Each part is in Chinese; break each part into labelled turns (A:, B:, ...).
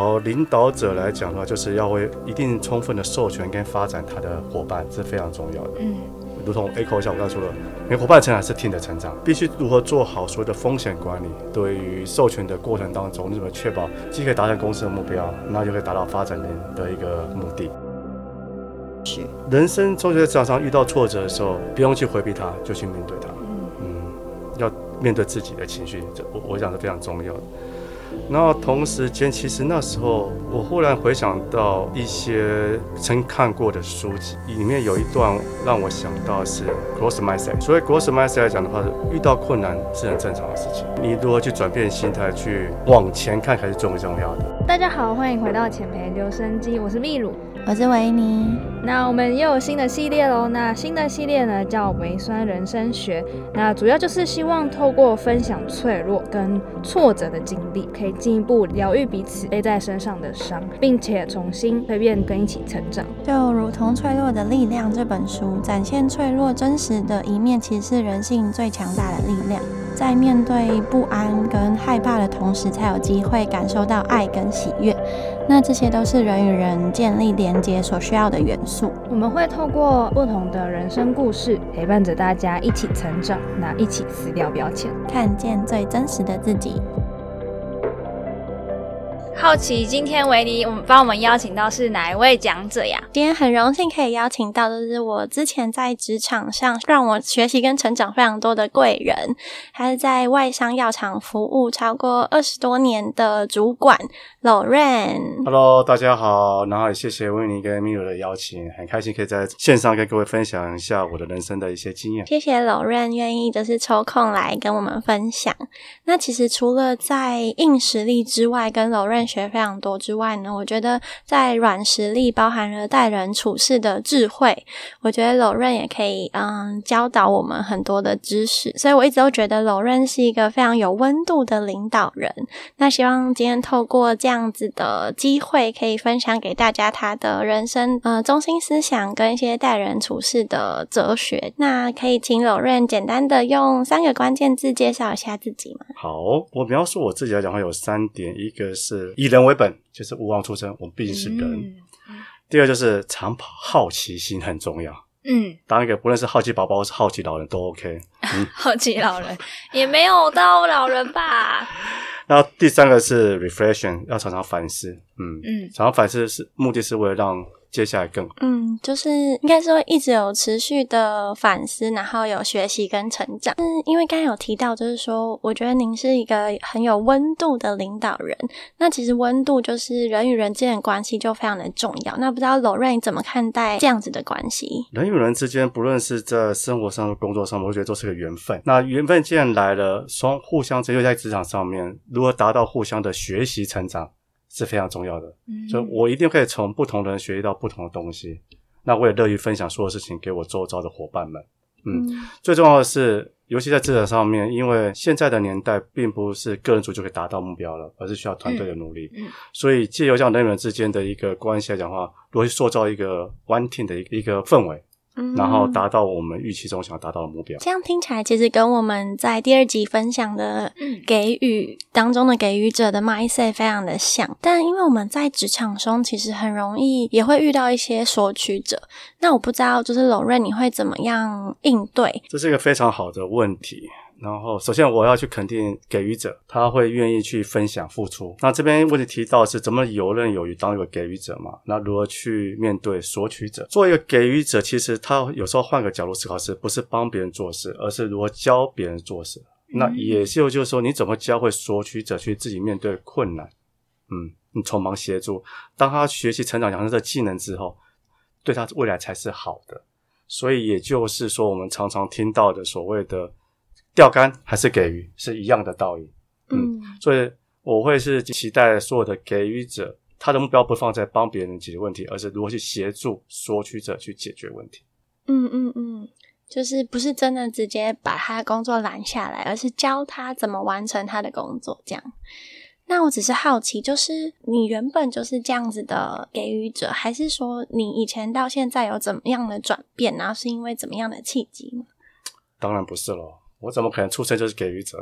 A: 好，领导者来讲的话，就是要会一定充分的授权跟发展他的伙伴，是非常重要的。
B: 嗯，
A: 如同 Echo 像我刚才说的，你伙伴成长是 team 的成长，必须如何做好所有的风险管理。对于授权的过程当中，你怎么确保既可以达成公司的目标，那就可以达到发展的的一个目的。
B: 是
A: 人生中在职场上遇到挫折的时候，不用去回避它，就去面对它。嗯，要面对自己的情绪，这我我想是非常重要的。然后同时间，其实那时候我忽然回想到一些曾看过的书籍，里面有一段让我想到是 cross mindset。所以 cross mindset 来讲的话，遇到困难是很正常的事情。你如何去转变心态，去往前看，才是最重要的。
C: 大家好，欢迎回到浅培留声机，我是秘鲁。
B: 我是维尼。
C: 那我们又有新的系列喽。那新的系列呢叫微酸人生学。那主要就是希望透过分享脆弱跟挫折的经历，可以进一步疗愈彼此背在身上的伤，并且重新蜕变跟一起成长。
B: 就如同《脆弱的力量》这本书展现脆弱真实的一面，其实是人性最强大的力量。在面对不安跟害怕的同时，才有机会感受到爱跟喜悦。那这些都是人与人建立连接所需要的元素。
C: 我们会透过不同的人生故事，陪伴着大家一起成长，那一起撕掉标签，
B: 看见最真实的自己。
C: 好奇今天维尼，我们帮我们邀请到是哪一位讲者呀？
B: 今天很荣幸可以邀请到的是我之前在职场上让我学习跟成长非常多的贵人，他是在外商药厂服务超过二十多年的主管 Loren。
A: Hello，大家好，然后也谢谢维尼跟米 u 的邀请，很开心可以在线上跟各位分享一下我的人生的一些经验。
B: 谢谢 Loren 愿意就是抽空来跟我们分享。那其实除了在硬实力之外，跟 Loren 学非常多之外呢，我觉得在软实力包含了待人处事的智慧，我觉得柔润也可以嗯教导我们很多的知识，所以我一直都觉得柔润是一个非常有温度的领导人。那希望今天透过这样子的机会，可以分享给大家他的人生呃中心思想跟一些待人处事的哲学。那可以请柔润简单的用三个关键字介绍一下自己吗？
A: 好，我描述我自己来讲，话有三点，一个是。以人为本，就是勿忘初衷。我们毕竟是人。第二就是长跑，好奇心很重要。嗯，当一个不论是好奇宝宝，或是好奇老人，都 OK。
C: 好奇老人也没有到老人吧。
A: 然后第三个是 reflection，要常常反思。嗯嗯，常常反思是目的是为了让。接下来更
B: 嗯，就是应该说一直有持续的反思，然后有学习跟成长。嗯，因为刚刚有提到，就是说，我觉得您是一个很有温度的领导人。那其实温度就是人与人之间的关系就非常的重要。那不知道 l o r a n 怎么看待这样子的关系？
A: 人与人之间，不论是在生活上、工作上，我觉得都是个缘分。那缘分既然来了，双互相成就在职场上面，如何达到互相的学习成长？是非常重要的，所以我一定可以从不同的人学习到不同的东西。那我也乐于分享所有事情给我周遭的伙伴们。嗯，最重要的是，尤其在职场上面，因为现在的年代并不是个人组就可以达到目标了，而是需要团队的努力。嗯，所以借由这样人与人之间的一个关系来讲的话，如何去塑造一个 one team 的一一个氛围。然后达到我们预期中想要达到的目标。
B: 这样听起来，其实跟我们在第二集分享的给予当中的给予者的 mindset 非常的像。但因为我们在职场中，其实很容易也会遇到一些索取者。那我不知道，就是龙瑞，你会怎么样应对？
A: 这是一个非常好的问题。然后，首先我要去肯定给予者，他会愿意去分享付出。那这边问题提到是怎么游刃有余当一个给予者嘛？那如何去面对索取者？做一个给予者，其实他有时候换个角度思考，是不是帮别人做事，而是如何教别人做事。那也就就是说，你怎么教会索取者去自己面对困难？嗯，你从忙协助，当他学习成长养成这技能之后，对他未来才是好的。所以也就是说，我们常常听到的所谓的。钓竿还是给予是一样的道理，嗯，所以我会是期待所有的给予者，他的目标不放在帮别人解决问题，而是如何去协助索取者去解决问题。
B: 嗯嗯嗯，就是不是真的直接把他的工作拦下来，而是教他怎么完成他的工作。这样，那我只是好奇，就是你原本就是这样子的给予者，还是说你以前到现在有怎么样的转变？然后是因为怎么样的契机吗？
A: 当然不是喽。我怎么可能出生就是给予者？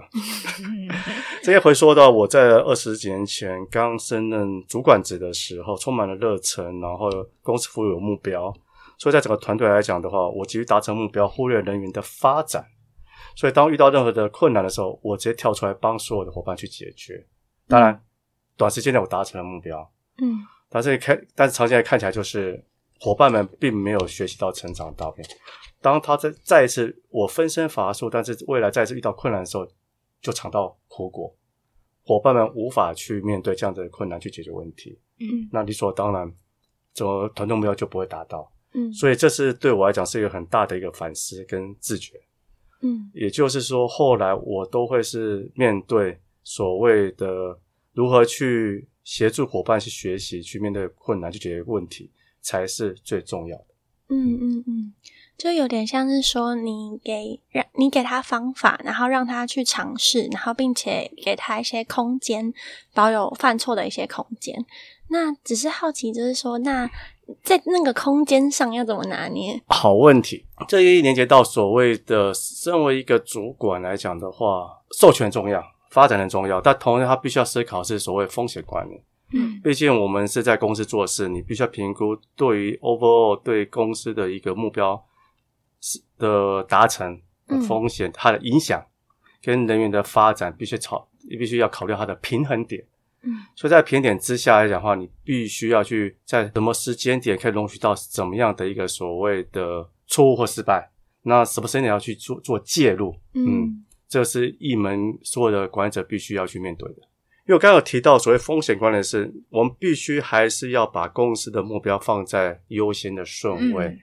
A: 这些回说到我在二十几年前刚升任主管职的时候，充满了热忱，然后公司服务有目标，所以在整个团队来讲的话，我急于达成目标，忽略人员的发展。所以当遇到任何的困难的时候，我直接跳出来帮所有的伙伴去解决。当然，短时间内我达成了目标，
B: 嗯
A: 但是看，但是长期来看起来，就是伙伴们并没有学习到成长道理。当他再再一次我分身乏术，但是未来再次遇到困难的时候，就尝到苦果。伙伴们无法去面对这样的困难去解决问题，
B: 嗯
A: 那理所当然，怎么团队目标就不会达到。
B: 嗯
A: 所以这是对我来讲是一个很大的一个反思跟自觉。
B: 嗯
A: 也就是说，后来我都会是面对所谓的如何去协助伙伴去学习、去面对困难、去解决问题，才是最重要的。
B: 嗯嗯嗯，就有点像是说，你给让你给他方法，然后让他去尝试，然后并且给他一些空间，保有犯错的一些空间。那只是好奇，就是说，那在那个空间上要怎么拿捏？
A: 好问题，这一连接到所谓的身为一个主管来讲的话，授权重要，发展很重要，但同时他必须要思考是所谓风险管理。
B: 嗯
A: 毕竟我们是在公司做事，你必须要评估对于 overall 对公司的一个目标是的达成的风险，它的影响跟人员的发展，必须考，你必须要考虑它的平衡点。
B: 嗯
A: 所以在平衡点之下来讲的话，你必须要去在什么时间点可以容许到怎么样的一个所谓的错误或失败，那什么时间点要去做做介入，
B: 嗯
A: 这是一门所有的管理者必须要去面对的。因为我刚刚有提到所谓风险管理是，我们必须还是要把公司的目标放在优先的顺位。
C: 嗯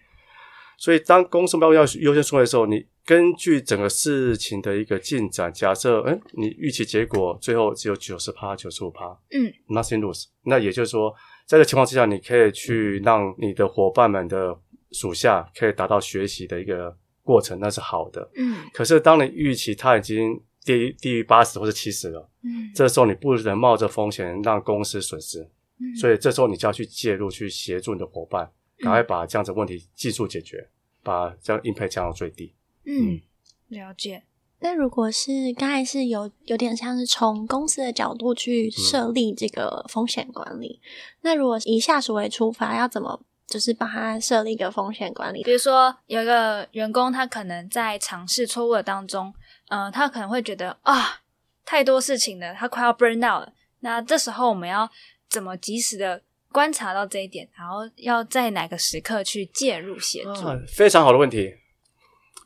A: 所以当公司目标要优先出来的时候，你根据整个事情的一个进展，假设，哎，你预期结果最后只有九十趴、九十五趴，
C: 嗯
A: ，nothing lose。那也就是说，在这情况之下，你可以去让你的伙伴们的属下可以达到学习的一个过程，那是好的。
C: 嗯
A: 可是当你预期它已经低低于八十或者七十了，
C: 嗯
A: 这时候你不能冒着风险让公司损失，
C: 嗯
A: 所以这时候你就要去介入，去协助你的伙伴，赶快把这样子问题技术解决，把这样 impact 降到最低。
C: 嗯，了解。
B: 那如果是刚才是有有点像是从公司的角度去设立这个风险管理，那如果以下属为出发，要怎么就是帮他设立一个风险管理
C: 比？如说，有一个员工，他可能在尝试错误的当中，呃，他可能会觉得啊，太多事情了，他快要 burn out 了。那这时候我们要怎么及时的观察到这一点，然后要在哪个时刻去介入协助？
A: 啊，非常好的问题。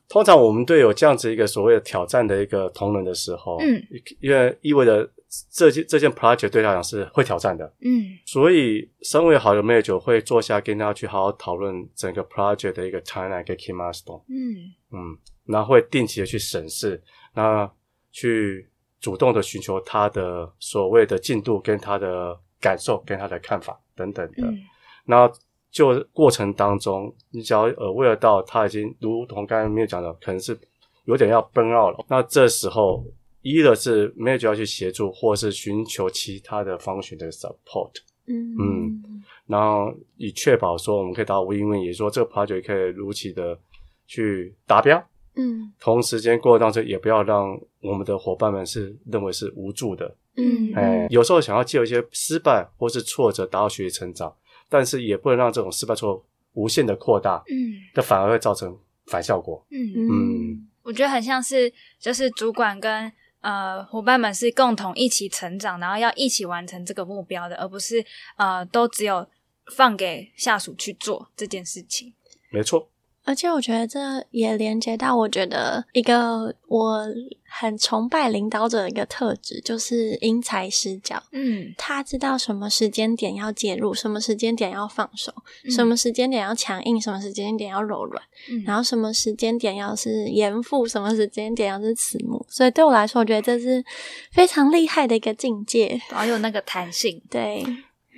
A: 通常我们对有这样子一个所谓的挑战的一个同仁的时候，
C: 嗯，
A: 因为意味着这件这件 project 对他来讲是会挑战的，
C: 嗯。
A: 所以身为好的 manager 会坐下跟大家去好好讨论整个 project 的一个 timeline 跟 key milestone，
C: 嗯。
A: 嗯，然后会定期的去审视，那去主动的寻求他的所谓的进度跟他的感受跟他的看法等等的，
C: 嗯。
A: 那就过程当中，你只要呃为了到他已经如同刚才没有讲的，可能是有点要 burn out 了，那这时候一的是 manager 要去协助，或是寻求其他的方选的 support。
B: 嗯。
A: 嗯。然后以确保说我们可以达到 win-win，也说这个 project 可以如期的去达标，
B: 嗯。
A: 同时间过程当中也不要让我们的伙伴们是认为是无助的。
B: 嗯
A: 哎，有时候想要借由一些失败或是挫折达到学习成长，但是也不能让这种失败挫折无限的扩大，
C: 嗯。
A: 这反而会造成反效果。
C: 嗯，
A: 嗯。
C: 我觉得很像是就是主管跟呃伙伴们是共同一起成长，然后要一起完成这个目标的，而不是呃都只有放给下属去做这件事情。
A: 没错，
B: 而且我觉得这也连接到，我觉得一个我很崇拜领导者的一个特质，就是因材施教。
C: 嗯
B: 他知道什么时间点要介入，什么时间点要放手，
C: 嗯
B: 什么时间点要强硬，什么时间点要柔软，
C: 嗯
B: 然后什么时间点要是严父，什么时间点要是慈母。所以对我来说，我觉得这是非常厉害的一个境界。
C: 保有那个弹性。
B: 对，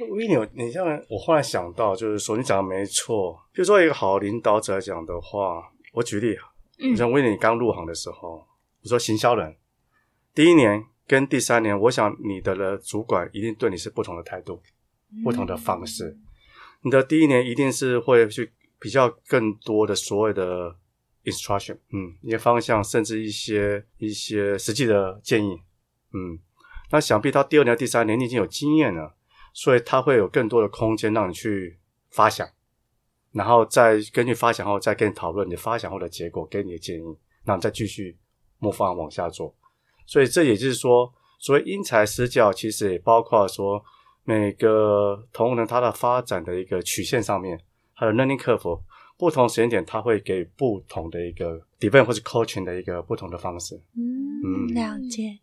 A: 威尼，你这样，我忽然想到，就是说你讲的没错。比如说一个好领导者来讲的话，我举例，
C: 嗯
A: 像威尼刚入行的时候，我说行销人，第一年跟第三年，我想你的的主管一定对你是不同的态度，不同的方式。你的第一年一定是会去比较更多的所谓的 instruction，嗯，一些方向，甚至一些一些实际的建议，嗯，那想必到第二年、第三年，你已经有经验了，所以它会有更多的空间让你去发想，然后再根据发想后再跟你讨论你发想后的结果，给你的建议，然后再继续模仿往下做。所以这也就是说，所谓因材施教，其实也包括说每个同仁他的发展的一个曲线上面，他的 learning curve。不同时间点，他会给不同的一个 develop 或是 coaching 的一个不同的方式。
B: 嗯，了解。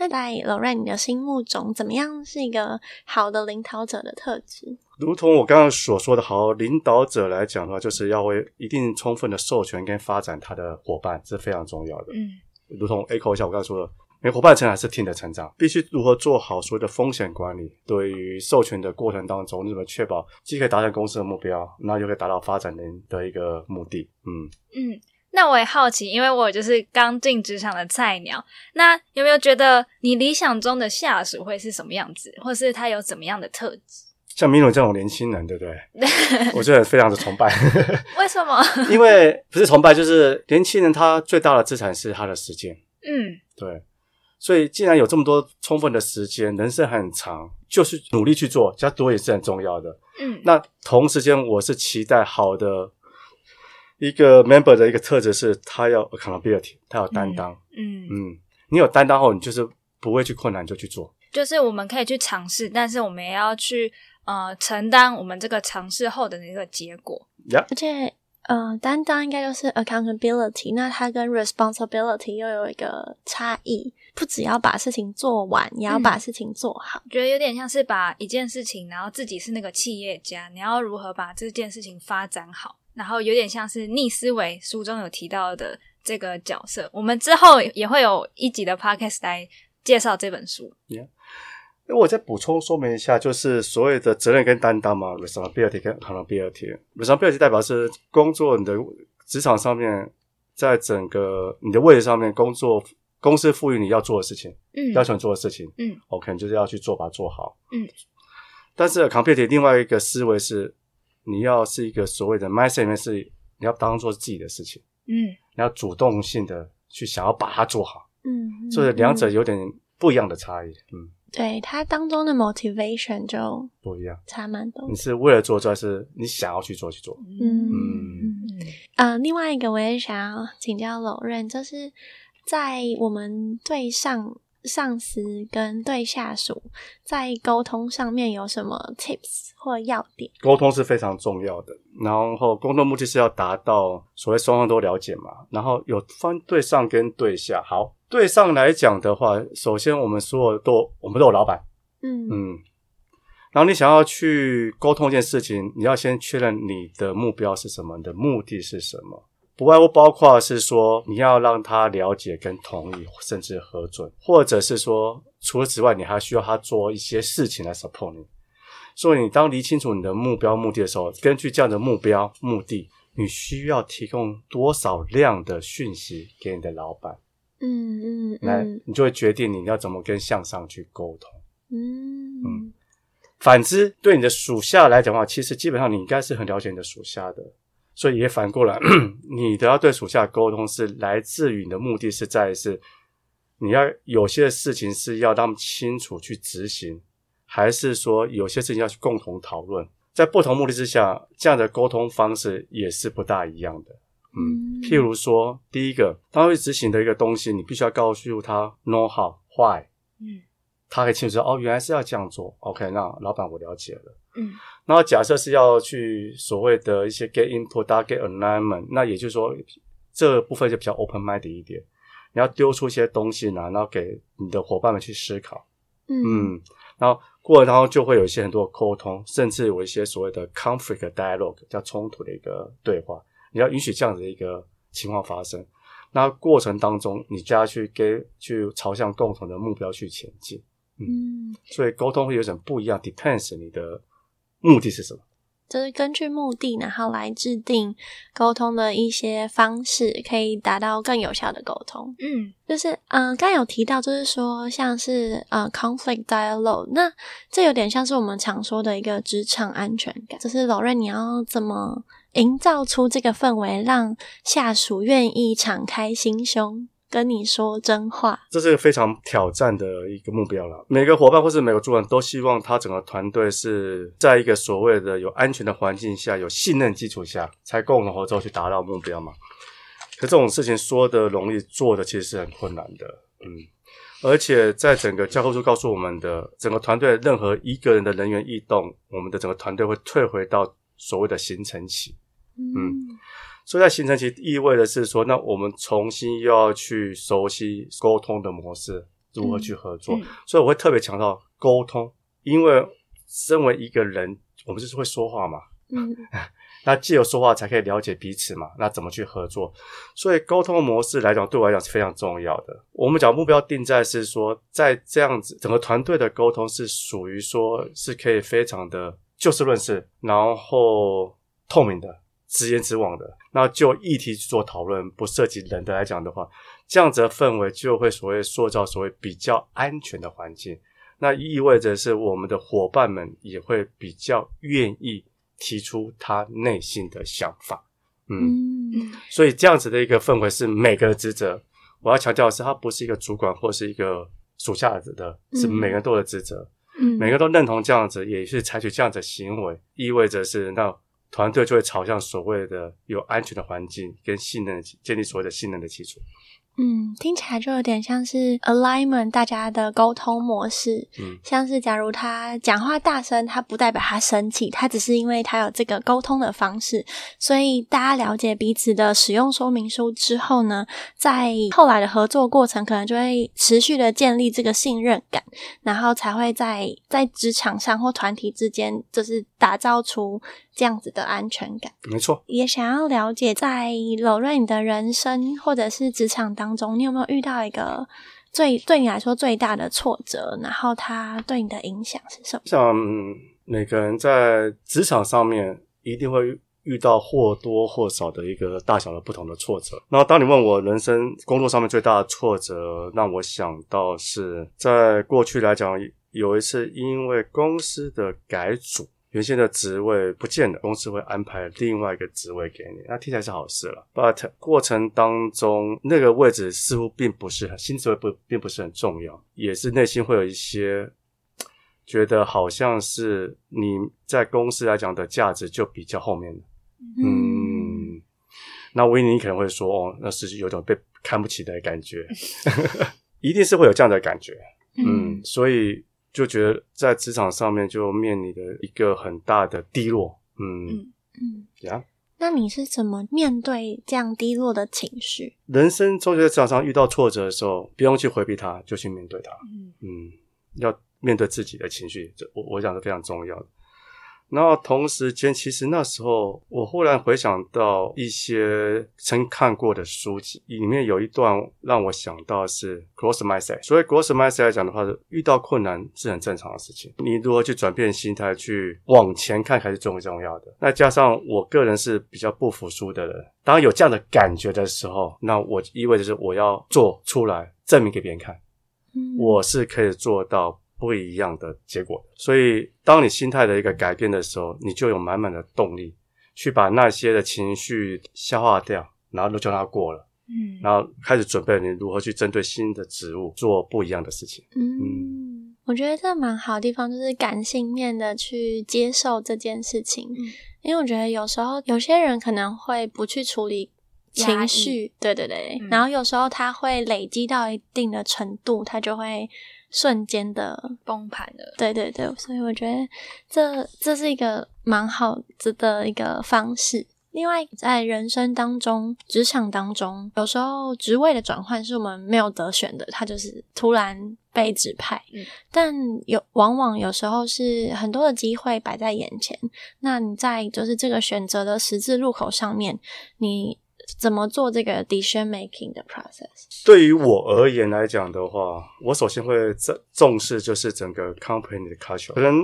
B: 那在 Lorraine 你的心目中，怎么样是一个好的领导者的特质？
A: 如同我刚刚所说的，好领导者来讲的话，就是要为一定充分的授权跟发展他的伙伴，这是非常重要的。嗯，如同 echo 一下我刚才说的。因为伙伴成长是 team 的成长，必须如何做好所谓的风险管理？对于授权的过程当中，你怎么确保既可以达成公司的目标，那又可以达到发展人的一个目的？
C: 嗯嗯，那我也好奇，因为我就是刚进职场的菜鸟，那有没有觉得你理想中的下属会是什么样子，或是他有怎么样的特质？
A: 像米努这种年轻人，对不对？我觉得非常的崇拜。
C: 为什么？
A: 因为不是崇拜，就是年轻人他最大的资产是他的时间。嗯，对。所以，既然有这么多充分的时间，人生很长，就是努力去做，加多也是很重要的。嗯，那同时间，我是期待好的一个 member 的一个特质是，他要 accountability，他有担当。嗯嗯，你有担当后，你就是不会去困难就去做。
C: 就是我们可以去尝试，但是我们也要去呃承担我们这个尝试后的那个结果。
B: 而且。呃，担当应该就是 accountability，那它跟 responsibility 又有一个差异，不只要把事情做完，也要把事情做好。
C: 觉得有点像是把一件事情，然后自己是那个企业家，你要如何把这件事情发展好，然后有点像是逆思维书中有提到的这个角色。我们之后也会有一集的 podcast 来介绍这本书。
A: 那我再补充说明一下，就是所谓的责任跟担当嘛，responsibility 跟 accountability。responsibility 代表是工作你的职场上面，在整个你的位置上面，工作公司赋予你要做的事情，嗯，要求你做的事情，嗯，OK，就是要去做，把它做好，嗯。但是 accountability 另外一个思维是，你要是一个所谓的 mindset 里面是你要当做自己的事情，嗯，你要主动性的去想要把它做好，嗯，所以两者有点不一样的差异，嗯。
B: 对它当中的 motivation 就
A: 不一样，
B: 差蛮多。
A: 你是为了做，还是你想要去做去做？嗯
B: 嗯嗯。另外一个我也想要请教老任，就是在我们对上上司跟对下属在沟通上面有什么 tips 或要点？
A: 沟通是非常重要的，然后沟通目的是要达到所谓双方都了解嘛，然后有分对上跟对下，好。对上来讲的话，首先我们所有都我们都有老板，嗯嗯，然后你想要去沟通一件事情，你要先确认你的目标是什么，你的目的是什么，不外乎包括是说你要让他了解跟同意，甚至核准，或者是说除了之外，你还需要他做一些事情来 support 你。所以你当理清楚你的目标目的的时候，根据这样的目标目的，你需要提供多少量的讯息给你的老板。嗯嗯，那你就会决定你要怎么跟向上去沟通。嗯嗯，反之，对你的属下来讲的话，其实基本上你应该是很了解你的属下的，所以也反过来，你的要对属下沟通，是来自于你的目的是在是你要有些事情是要他们清楚去执行，还是说有些事情要去共同讨论，在不同目的之下，这样的沟通方式也是不大一样的。嗯，譬如说，第一个，他会执行的一个东西，你必须要告诉他 know how why，嗯，他可以清楚说，哦，原来是要这样做，OK，那老板我了解了，嗯，然后假设是要去所谓的一些 get input，get alignment，那也就是说，这部分就比较 open mind 一点，你要丢出一些东西来，然后给你的伙伴们去思考，嗯，然后过程当中就会有一些很多沟通，甚至有一些所谓的 conflict dialogue，叫冲突的一个对话。你要允许这样子的一个情况发生，那过程当中，你就要去给去朝向共同的目标去前进。嗯，所以沟通会有点不一样，depends 你的目的是什么。
B: 就是根据目的，然后来制定沟通的一些方式，可以达到更有效的沟通。嗯，就是嗯，刚有提到，就是说像是呃 conflict dialogue，那这有点像是我们常说的一个职场安全感。就是老瑞，你要怎么营造出这个氛围，让下属愿意敞开心胸跟你说真话。
A: 这是一个非常挑战的一个目标了。每个伙伴或是每个主管都希望他整个团队是在一个所谓的有安全的环境下、有信任基础下，才共同合作去达到目标嘛。可这种事情说的容易，做的其实是很困难的。嗯，而且在整个教科书告诉我们的，整个团队任何一个人的人员异动，我们的整个团队会退回到所谓的形成期。嗯，所以在形成期意味的是说，那我们重新又要去熟悉沟通的模式，如何去合作。
C: 嗯
A: 所以我会特别强调沟通，因为身为一个人，我们就是会说话嘛。
B: 嗯
A: 那既有说话才可以了解彼此嘛，那怎么去合作？所以沟通模式来讲，对我来讲是非常重要的。我们讲目标定在是说，在这样子整个团队的沟通是属于说是可以非常的就事论事，然后透明的、直言直往的。那就议题去做讨论，不涉及人的来讲的话，这样子的氛围就会所谓塑造所谓比较安全的环境。那意味着是我们的伙伴们也会比较愿意提出他内心的想法，嗯，
B: 嗯
A: 所以这样子的一个氛围是每个人职责。我要强调的是，他不是一个主管或是一个属下的，是
B: 嗯
A: 每个人都有职责，
B: 嗯，
A: 每个人都认同这样子，也是采取这样子的行为，意味着是那团队就会朝向所谓的有安全的环境跟信任，建立所谓的信任的基础。
B: 嗯，听起来就有点像是 alignment 大家的沟通模式，
A: 嗯。
B: 像是假如他讲话大声，他不代表他生气，他只是因为他有这个沟通的方式，所以大家了解彼此的使用说明书之后呢，在后来的合作过程，可能就会持续的建立这个信任感，然后才会在在职场上或团体之间，就是打造出这样子的安全感。
A: 没错，
B: 也想要了解，在柔瑞你的人生或者是职场当中，你有没有遇到一个最对你来说最大的挫折？然后它对你的影响是什么？
A: 像每个人在职场上面一定会遇到或多或少的一个大小的不同的挫折。然后当你问我人生工作上面最大的挫折，让我想到是在过去来讲，有一次因为公司的改组。原先的职位不见了，公司会安排另外一个职位给你，那听起来是好事了。But 过程当中，那个位置似乎并不是很新职位不并不是很重要，也是内心会有一些觉得好像是你在公司来讲的价值就比较后面的。嗯，那维尼可能会说，哦，那是有种被看不起的感觉，一定是会有这样的感觉。嗯，所以就觉得在职场上面就面临了一个很大的低落。嗯
C: 嗯
B: 嗯，
A: 呀，
B: 那你是怎么面对这样低落的情绪？
A: 人生中在职场上遇到挫折的时候，不用去回避它，就去面对它。
C: 嗯
A: 嗯，要面对自己的情绪，这我我想是非常重要的。然后同时间，其实那时候我忽然回想到一些曾看过的书籍，里面有一段让我想到是 growth mindset。所谓 growth mindset 来讲的话，遇到困难是很正常的事情。你如何去转变心态，去往前看，才是最重要的。那加上我个人是比较不服输的人，当有这样的感觉的时候，那我意味着是我要做出来，证明给别人看。
B: 嗯，
A: 我是可以做到不一样的结果。所以，当你心态的一个改变的时候，你就有满满的动力去把那些的情绪消化掉，然后就叫它过了，
C: 嗯。
A: 然后开始准备你如何去针对新的植物做不一样的事情。
B: 嗯，我觉得这蛮好的地方就是感性面的去接受这件事情，
C: 嗯。
B: 因为我觉得有时候有些人可能会不去处理情绪，对对对，
C: 嗯。
B: 然后有时候他会累积到一定的程度，他就会瞬间的，
C: 崩盘了。
B: 对对对，所以我觉得这这是一个蛮好的一个方式。另外，在人生当中、职场当中，有时候职位的转换是我们没有得选的，它就是突然被指派。
C: 嗯
B: 但有往往有时候是很多的机会摆在眼前，那你在就是这个选择的十字路口上面，你怎么做这个 decision making 的 process？
A: 对于我而言来讲的话，我首先会重重视就是整个 company 的 culture。可能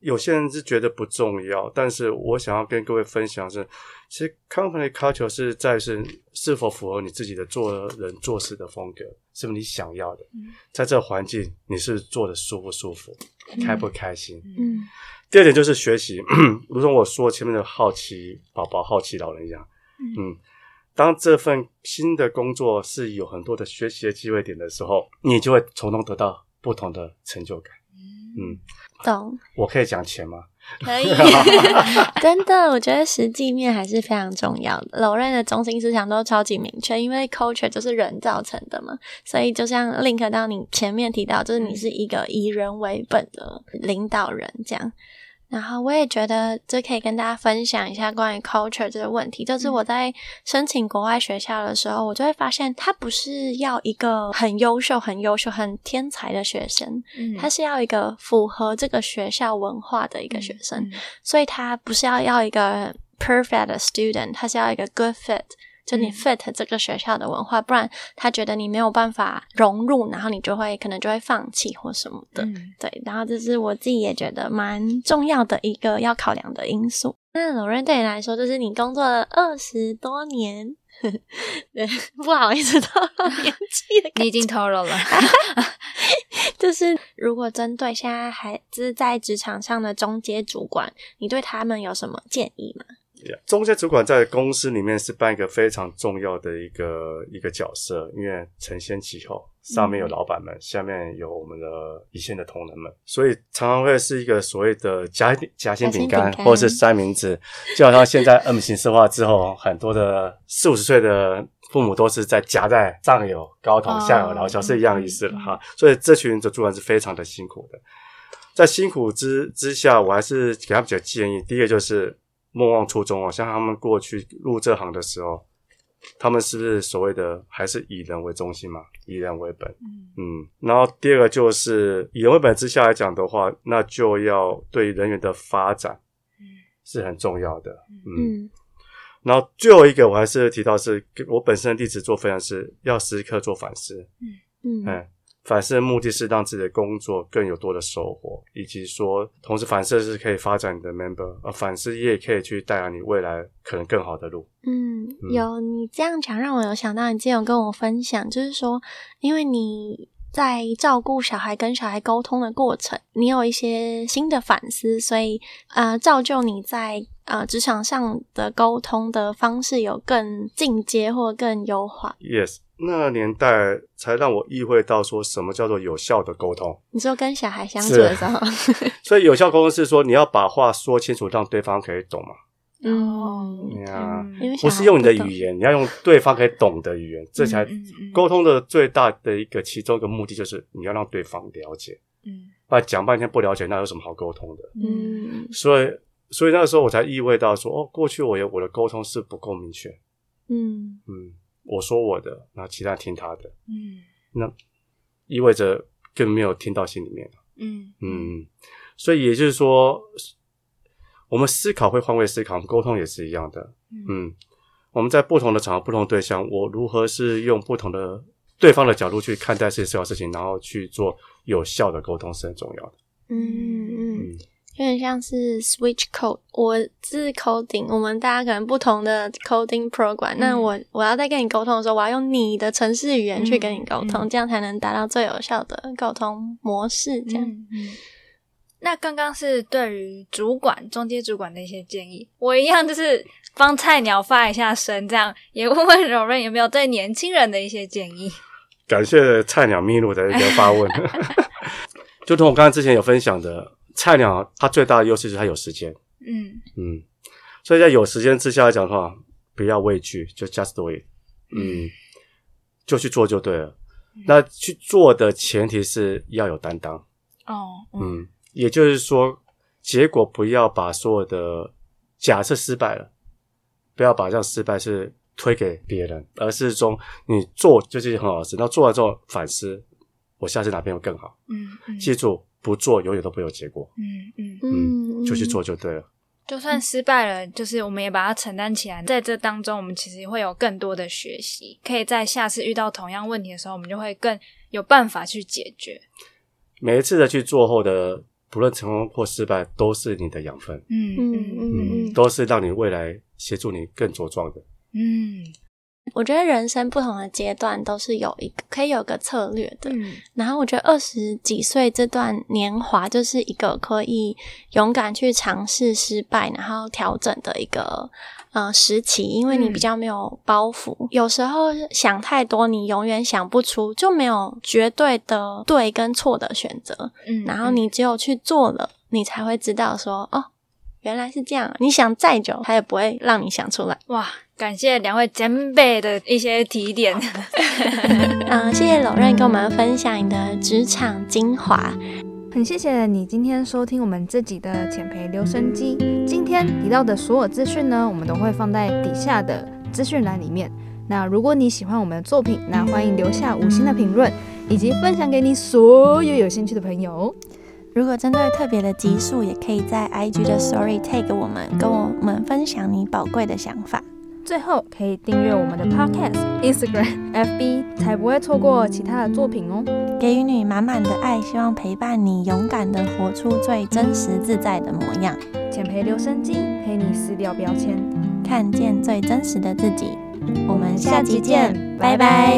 A: 有些人是觉得不重要，但是我想要跟各位分享是，其实 company culture 是在是是否符合你自己的做人做事的风格，是不是你想要的，在这个环境你是做的舒不舒服，开不开心。
B: 嗯。
A: 第二点就是学习，如同我说前面的好奇宝宝、好奇老人一样，嗯，当这份新的工作是有很多的学习的机会点的时候，你就会从中得到不同的成就感。嗯，
B: 懂，
A: 我可以讲钱吗？
B: 可以，真的，我觉得实际面还是非常重要的。柔韧的中心思想都超级明确，因为 culture 就是人造成的嘛，所以就像 link 到你前面提到，就是你是一个以人为本的领导人这样。然后我也觉得这可以跟大家分享一下关于 culture 这个问题，就是我在申请国外学校的时候，我就会发现，他不是要一个很优秀、很优秀、很天才的学生，
C: 嗯
B: 他是要一个符合这个学校文化的一个学生，
C: 嗯
B: 所以他不是要要一个 perfect 的 student，他是要一个 good fit。就你
C: 嗯
B: fit 这个学校的文化，不然他觉得你没有办法融入，然后你就会可能就会放弃或什么的。
C: 嗯
B: 对，然后这是我自己也觉得蛮重要的一个要考量的因素。那罗瑞对你来说，就是你工作了二十多年，对，不好意思透露年纪的感觉，
C: 你已经透露了，
B: 就是如果针对现在还是在职场上的中阶主管，你对他们有什么建议吗？
A: 中间主管在公司里面是扮一个非常重要的一个一个角色，因为承先启后，上面有老板们，下面有我们的一线的同仁们，所以常常会是一个所谓的夹夹心饼干
B: 夹心饼干
A: 或者是三明治，就好像现在 M 型社化之后，很多的四五十岁的父母都是在夹在上有高头，
C: 哦
A: 下有老小，是一样的意思了
C: 嗯
A: 哈。所以这群的主管是非常的辛苦的，在辛苦之之下，我还是给他们几个建议。第一个就是莫忘初衷哦，像他们过去入这行的时候，他们是不是所谓的还是以人为中心嘛，以人为本？嗯，然后第二个就是以人为本之下来讲的话，那就要对人员的发展是很重要的。嗯，
B: 嗯。
A: 然后最后一个我还是提到是我本身的例子做分享是要时刻做反思。
B: 嗯。
A: 嗯，反思的目的是让自己的工作更有多的收获，以及说，同时反思是可以发展你的 member，而反思也可以去带来你未来可能更好的路。
B: 嗯，有你这样讲，让我有想到你之前有跟我分享，就是说，因为你在照顾小孩跟小孩沟通的过程，你有一些新的反思，所以呃，造就你在呃职场上的沟通的方式有更进阶或更优化。
A: Yes，那个年代才让我意会到说什么叫做有效的沟通。
B: 你说跟小孩相处的时候，
A: 所以有效沟通是说你要把话说清楚，让对方可以懂嘛。
B: 嗯，
A: 对啊
C: 嗯
B: 因为小孩
A: 不是用你的语言，你要用对方可以懂的语言，这才沟通的最大的一个其中一个目的就是你要让对方了解。
C: 嗯
A: 那讲半天不了解，那有什么好沟通的？
C: 嗯
B: 嗯
A: 所以，所以那个时候我才意味到说，哦，过去我有我的沟通是不够明确。
B: 嗯
A: 嗯，我说我的，然后其他人听他的，
C: 嗯
A: 那意味着更没有听到心里面。
C: 嗯
A: 嗯，所以也就是说，我们思考会换位思考，沟通也是一样的。嗯，我们在不同的场合、不同的对象，我如何是用不同的对方的角度去看待这些重要事情，然后去做有效的沟通是很重要的。
B: 嗯嗯。
A: 嗯，
B: 有点像是 switch code，我是 coding，我们大家可能不同的 coding program，、那
C: 嗯
B: 我我要在跟你沟通的时候，我要用你的程式语言去跟你沟通，
C: 嗯
B: 这样才能达到最有效的沟通模式。这样。
C: 那刚刚是对于主管、中阶主管的一些建议，我一样就是帮菜鸟发一下声，这样也问问柔润有没有对年轻人的一些建议。
A: 感谢菜鸟秘鲁的一个发问。就同我刚刚之前有分享的，菜鸟它最大的优势就是它有时间。
C: 嗯
A: 嗯，所以在有时间之下来讲的话，不要畏惧，就 just do it，嗯，就去做就对了。那去做的前提是要有担当，
C: 哦嗯
A: 嗯，也就是说，结果不要把所有的假设失败了，不要把这样失败是推给别人，而是说你做就是一件很好的事，那做完之后反思，我下次哪边会更好。
C: 嗯嗯
A: 记住，不做永远都不会有结果，
C: 嗯嗯，
A: 嗯，就去做就对了。
C: 就算失败了，就是我们也把它承担起来。在这当中，我们其实会有更多的学习，可以在下次遇到同样问题的时候，我们就会更有办法去解决。
A: 每一次的去做后的不论成功或失败，都是你的养分，
C: 嗯
B: 嗯
C: 嗯
A: 都是让你未来协助你更茁壮的。
C: 嗯
B: 我觉得人生不同的阶段都是有一个可以有个策略的。
C: 嗯
B: 然后我觉得二十几岁这段年华就是一个可以勇敢去尝试失败，然后调整的一个呃时期，因为你
C: 嗯
B: 比较没有包袱。有时候想太多，你永远想不出，就没有绝对的对跟错的选择。
C: 嗯
B: 然后你只有去做了，你才会知道说哦。原来是这样，你想再久，他也不会让你想出来。
C: 哇，感谢两位前辈的一些提点。
B: 嗯、谢谢老任跟我们分享你的职场精华。
C: 很谢谢你今天收听我们这集的浅培留声机。今天提到的所有资讯呢，我们都会放在底下的资讯栏里面。那如果你喜欢我们的作品，那欢迎留下五星的评论，以及分享给你所有有兴趣的朋友。
B: 如果针对特别的集数，也可以在 IG 的 Story tag 我们，跟我们分享你宝贵的想法。
C: 最后可以订阅我们的 Podcast、Instagram、FB，才不会错过其他的作品哦。
B: 给予你满满的爱，希望陪伴你勇敢的活出最真实自在的模样，
C: 浅培留声机陪你撕掉标签。
B: 看见最真实的自己。我们下期见，拜拜